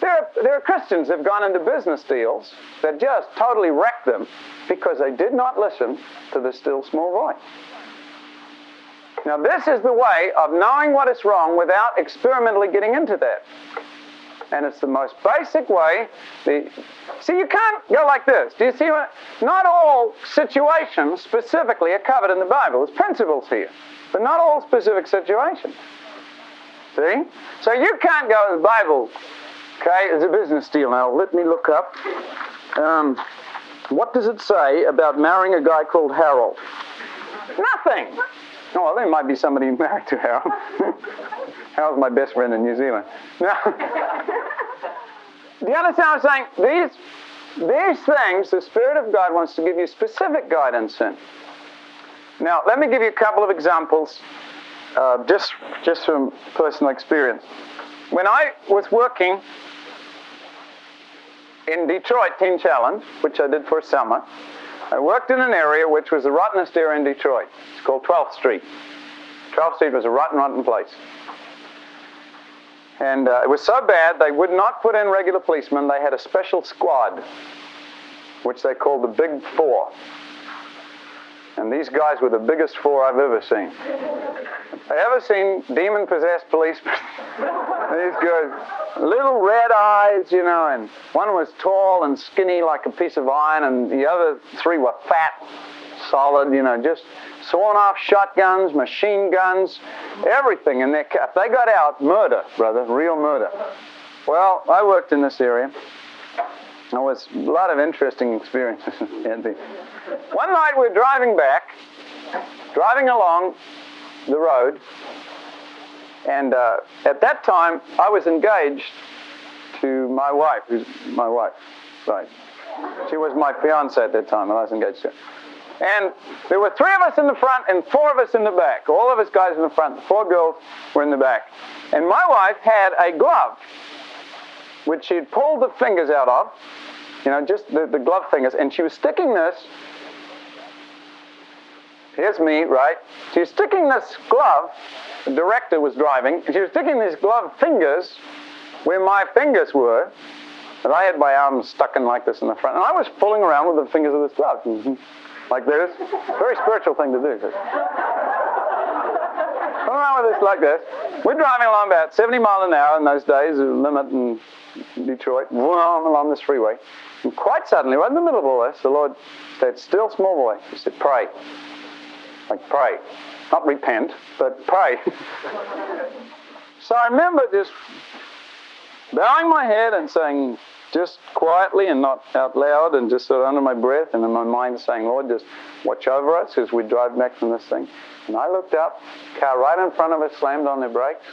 There are, there are Christians that have gone into business deals that just totally wrecked them because they did not listen to the still small voice. Now, this is the way of knowing what is wrong without experimentally getting into that. And it's the most basic way. The, see, you can't go like this. Do you see what? Not all situations specifically are covered in the Bible. There's principles here, but not all specific situations. See? So you can't go to the Bible, okay, as a business deal. Now, let me look up. Um, what does it say about marrying a guy called Harold? Nothing. Oh, well, there might be somebody married to Harold. Harold's my best friend in New Zealand. Now, do you understand what I'm saying? These, these things, the Spirit of God wants to give you specific guidance in. Now, let me give you a couple of examples uh, just, just from personal experience. When I was working in Detroit Teen Challenge, which I did for a summer, I worked in an area which was the rottenest area in Detroit. It's called 12th Street. 12th Street was a rotten, rotten place. And uh, it was so bad they would not put in regular policemen. They had a special squad, which they called the Big Four. And these guys were the biggest four I've ever seen. I ever seen demon possessed policemen? these guys, little red eyes, you know, and one was tall and skinny like a piece of iron, and the other three were fat, solid, you know, just sawn off shotguns, machine guns, everything. And if they got out, murder, brother, real murder. Well, I worked in this area. There was a lot of interesting experiences. One night we were driving back, driving along the road, And uh, at that time, I was engaged to my wife, who's my wife, right? She was my fiance at that time, and I was engaged to her. And there were three of us in the front and four of us in the back. All of us guys in the front, the four girls were in the back. And my wife had a glove, which she'd pulled the fingers out of, you know, just the, the glove fingers, and she was sticking this. Here's me, right? She was sticking this glove. The director was driving, and she was sticking these glove fingers where my fingers were. And I had my arms stuck in like this in the front, and I was fooling around with the fingers of this glove mm-hmm. like this. Very spiritual thing to do. Come around with this like this. We're driving along about 70 miles an hour in those days, limit in Detroit, along this freeway. And quite suddenly, right in the middle of all this, the Lord said, still small voice, he said, pray. Like pray. Not repent, but pray. so I remember just bowing my head and saying, just quietly and not out loud and just sort of under my breath and in my mind saying, Lord, just watch over us as we drive back from this thing. And I looked up, car right in front of us slammed on their brakes.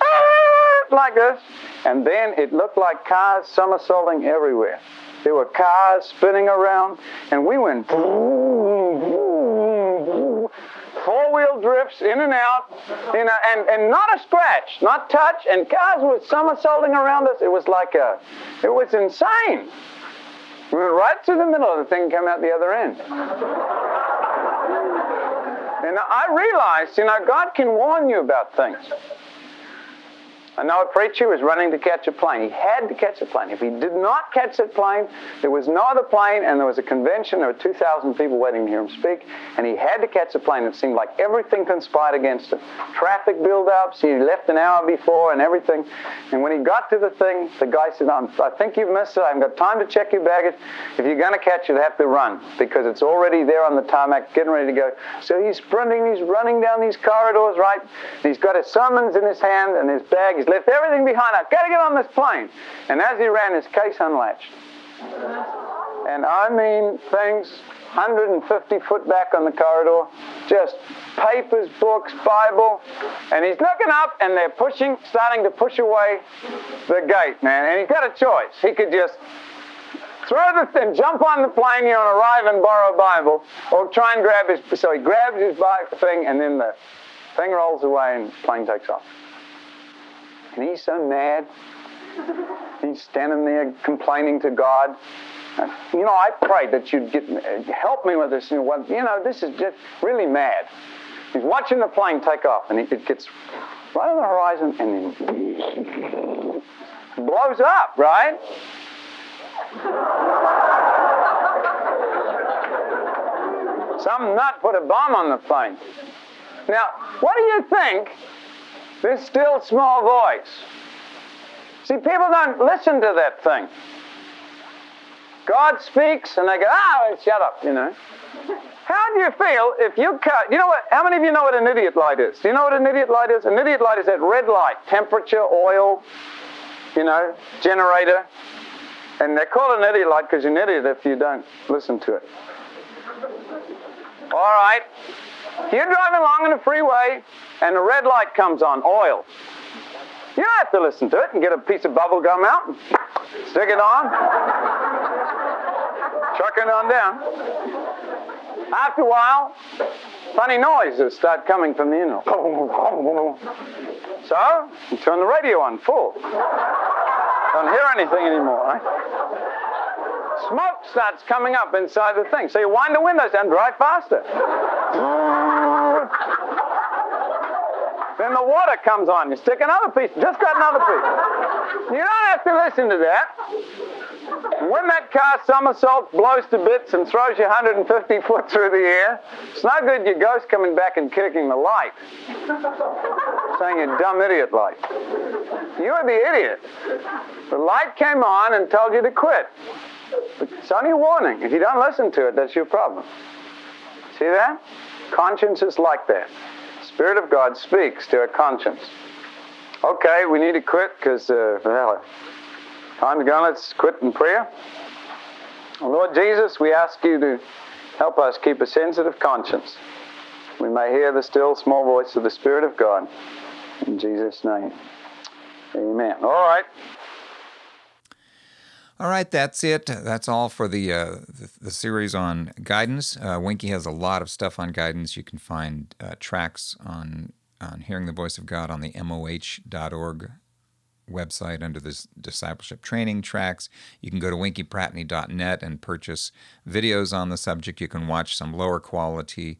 Like this. And then it looked like cars somersaulting everywhere. There were cars spinning around, and we went four wheel drifts in and out, you know, and, and not a scratch, not touch, and cars were somersaulting around us. It was like a, it was insane. We went right through the middle of the thing and came out the other end. And I realized, you know, God can warn you about things. A preacher was running to catch a plane. He had to catch a plane. If he did not catch that plane, there was no other plane, and there was a convention. There were 2,000 people waiting to hear him speak, and he had to catch a plane. It seemed like everything conspired against him. Traffic build-ups. He left an hour before, and everything. And when he got to the thing, the guy said, "I think you've missed it. I haven't got time to check your baggage. If you're going to catch it, have to run because it's already there on the tarmac, getting ready to go." So he's sprinting. He's running down these corridors, right? He's got his summons in his hand and his bag. Left everything behind. I've got to get on this plane. And as he ran, his case unlatched. And I mean, things 150 foot back on the corridor, just papers, books, Bible. And he's looking up, and they're pushing, starting to push away the gate, man. And he's got a choice. He could just throw the thing, jump on the plane, you know, arrive and borrow a Bible, or try and grab his. So he grabs his bike thing, and then the thing rolls away, and the plane takes off. And he's so mad. He's standing there complaining to God. You know, I prayed that you'd get help me with this. You know, this is just really mad. He's watching the plane take off, and it gets right on the horizon, and then blows up, right? Some nut put a bomb on the plane. Now, what do you think this still small voice. See, people don't listen to that thing. God speaks and they go, ah, oh, shut up, you know. How do you feel if you cut, you know what, how many of you know what an idiot light is? Do you know what an idiot light is? An idiot light is that red light, temperature, oil, you know, generator. And they call it an idiot light because you're an idiot if you don't listen to it. All right. You're driving along on the freeway and the red light comes on, oil. You don't have to listen to it and get a piece of bubble gum out and stick it on, chuck it on down. After a while, funny noises start coming from the engine. So, you turn the radio on full. Don't hear anything anymore, right? Smoke starts coming up inside the thing. So you wind the windows down, and drive faster. Then the water comes on. You stick another piece. Just got another piece. You don't have to listen to that. When that car somersaults, blows to bits, and throws you 150 foot through the air, it's no good your ghost coming back and kicking the light. Saying you're dumb idiot light. You're the idiot. The light came on and told you to quit. It's only a warning. If you don't listen to it, that's your problem. See that? Conscience is like that. Spirit of God speaks to a conscience. Okay, we need to quit because, uh, well, time to go. Let's quit in prayer. Lord Jesus, we ask you to help us keep a sensitive conscience. We may hear the still small voice of the Spirit of God. In Jesus' name. Amen. All right. All right, that's it. That's all for the uh, the, the, series on guidance. Uh, Winky has a lot of stuff on guidance. You can find uh, tracks on on hearing the voice of God on the moh.org website under the discipleship training tracks. You can go to winkypratney.net and purchase videos on the subject. You can watch some lower quality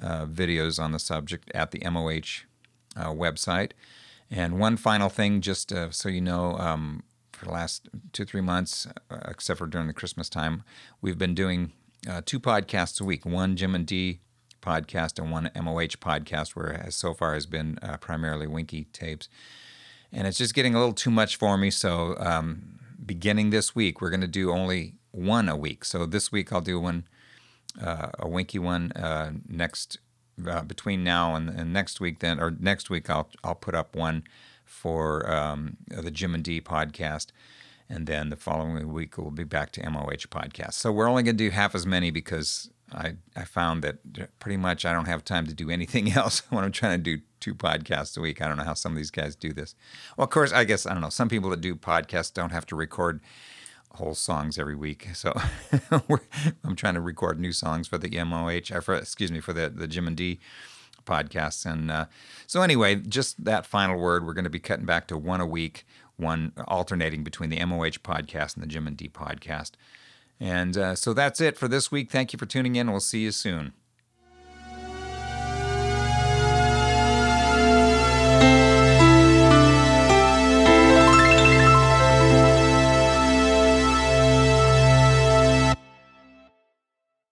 uh, videos on the subject at the MOH uh, website. And one final thing, just uh, so you know, um, for the last two, three months, uh, except for during the Christmas time, we've been doing uh, two podcasts a week one Jim and Dee podcast and one MOH podcast, where so far has been uh, primarily Winky tapes. And it's just getting a little too much for me. So, um, beginning this week, we're going to do only one a week. So, this week I'll do one, uh, a Winky one. Uh, next, uh, between now and, and, next week, then, or next week, I'll, I'll put up one for um, the Jim and Dee podcast. And then the following week, we'll be back to MOH podcast. So, we're only going to do half as many because I, I found that pretty much I don't have time to do anything else when I'm trying to do two podcasts a week. I don't know how some of these guys do this. Well, of course, I guess I don't know. Some people that do podcasts don't have to record whole songs every week. So I'm trying to record new songs for the MOH, or for, excuse me, for the the Jim and Dee podcasts. And uh, so anyway, just that final word. We're going to be cutting back to one a week, one alternating between the MOH podcast and the Jim and Dee podcast. And uh, so that's it for this week. Thank you for tuning in. We'll see you soon.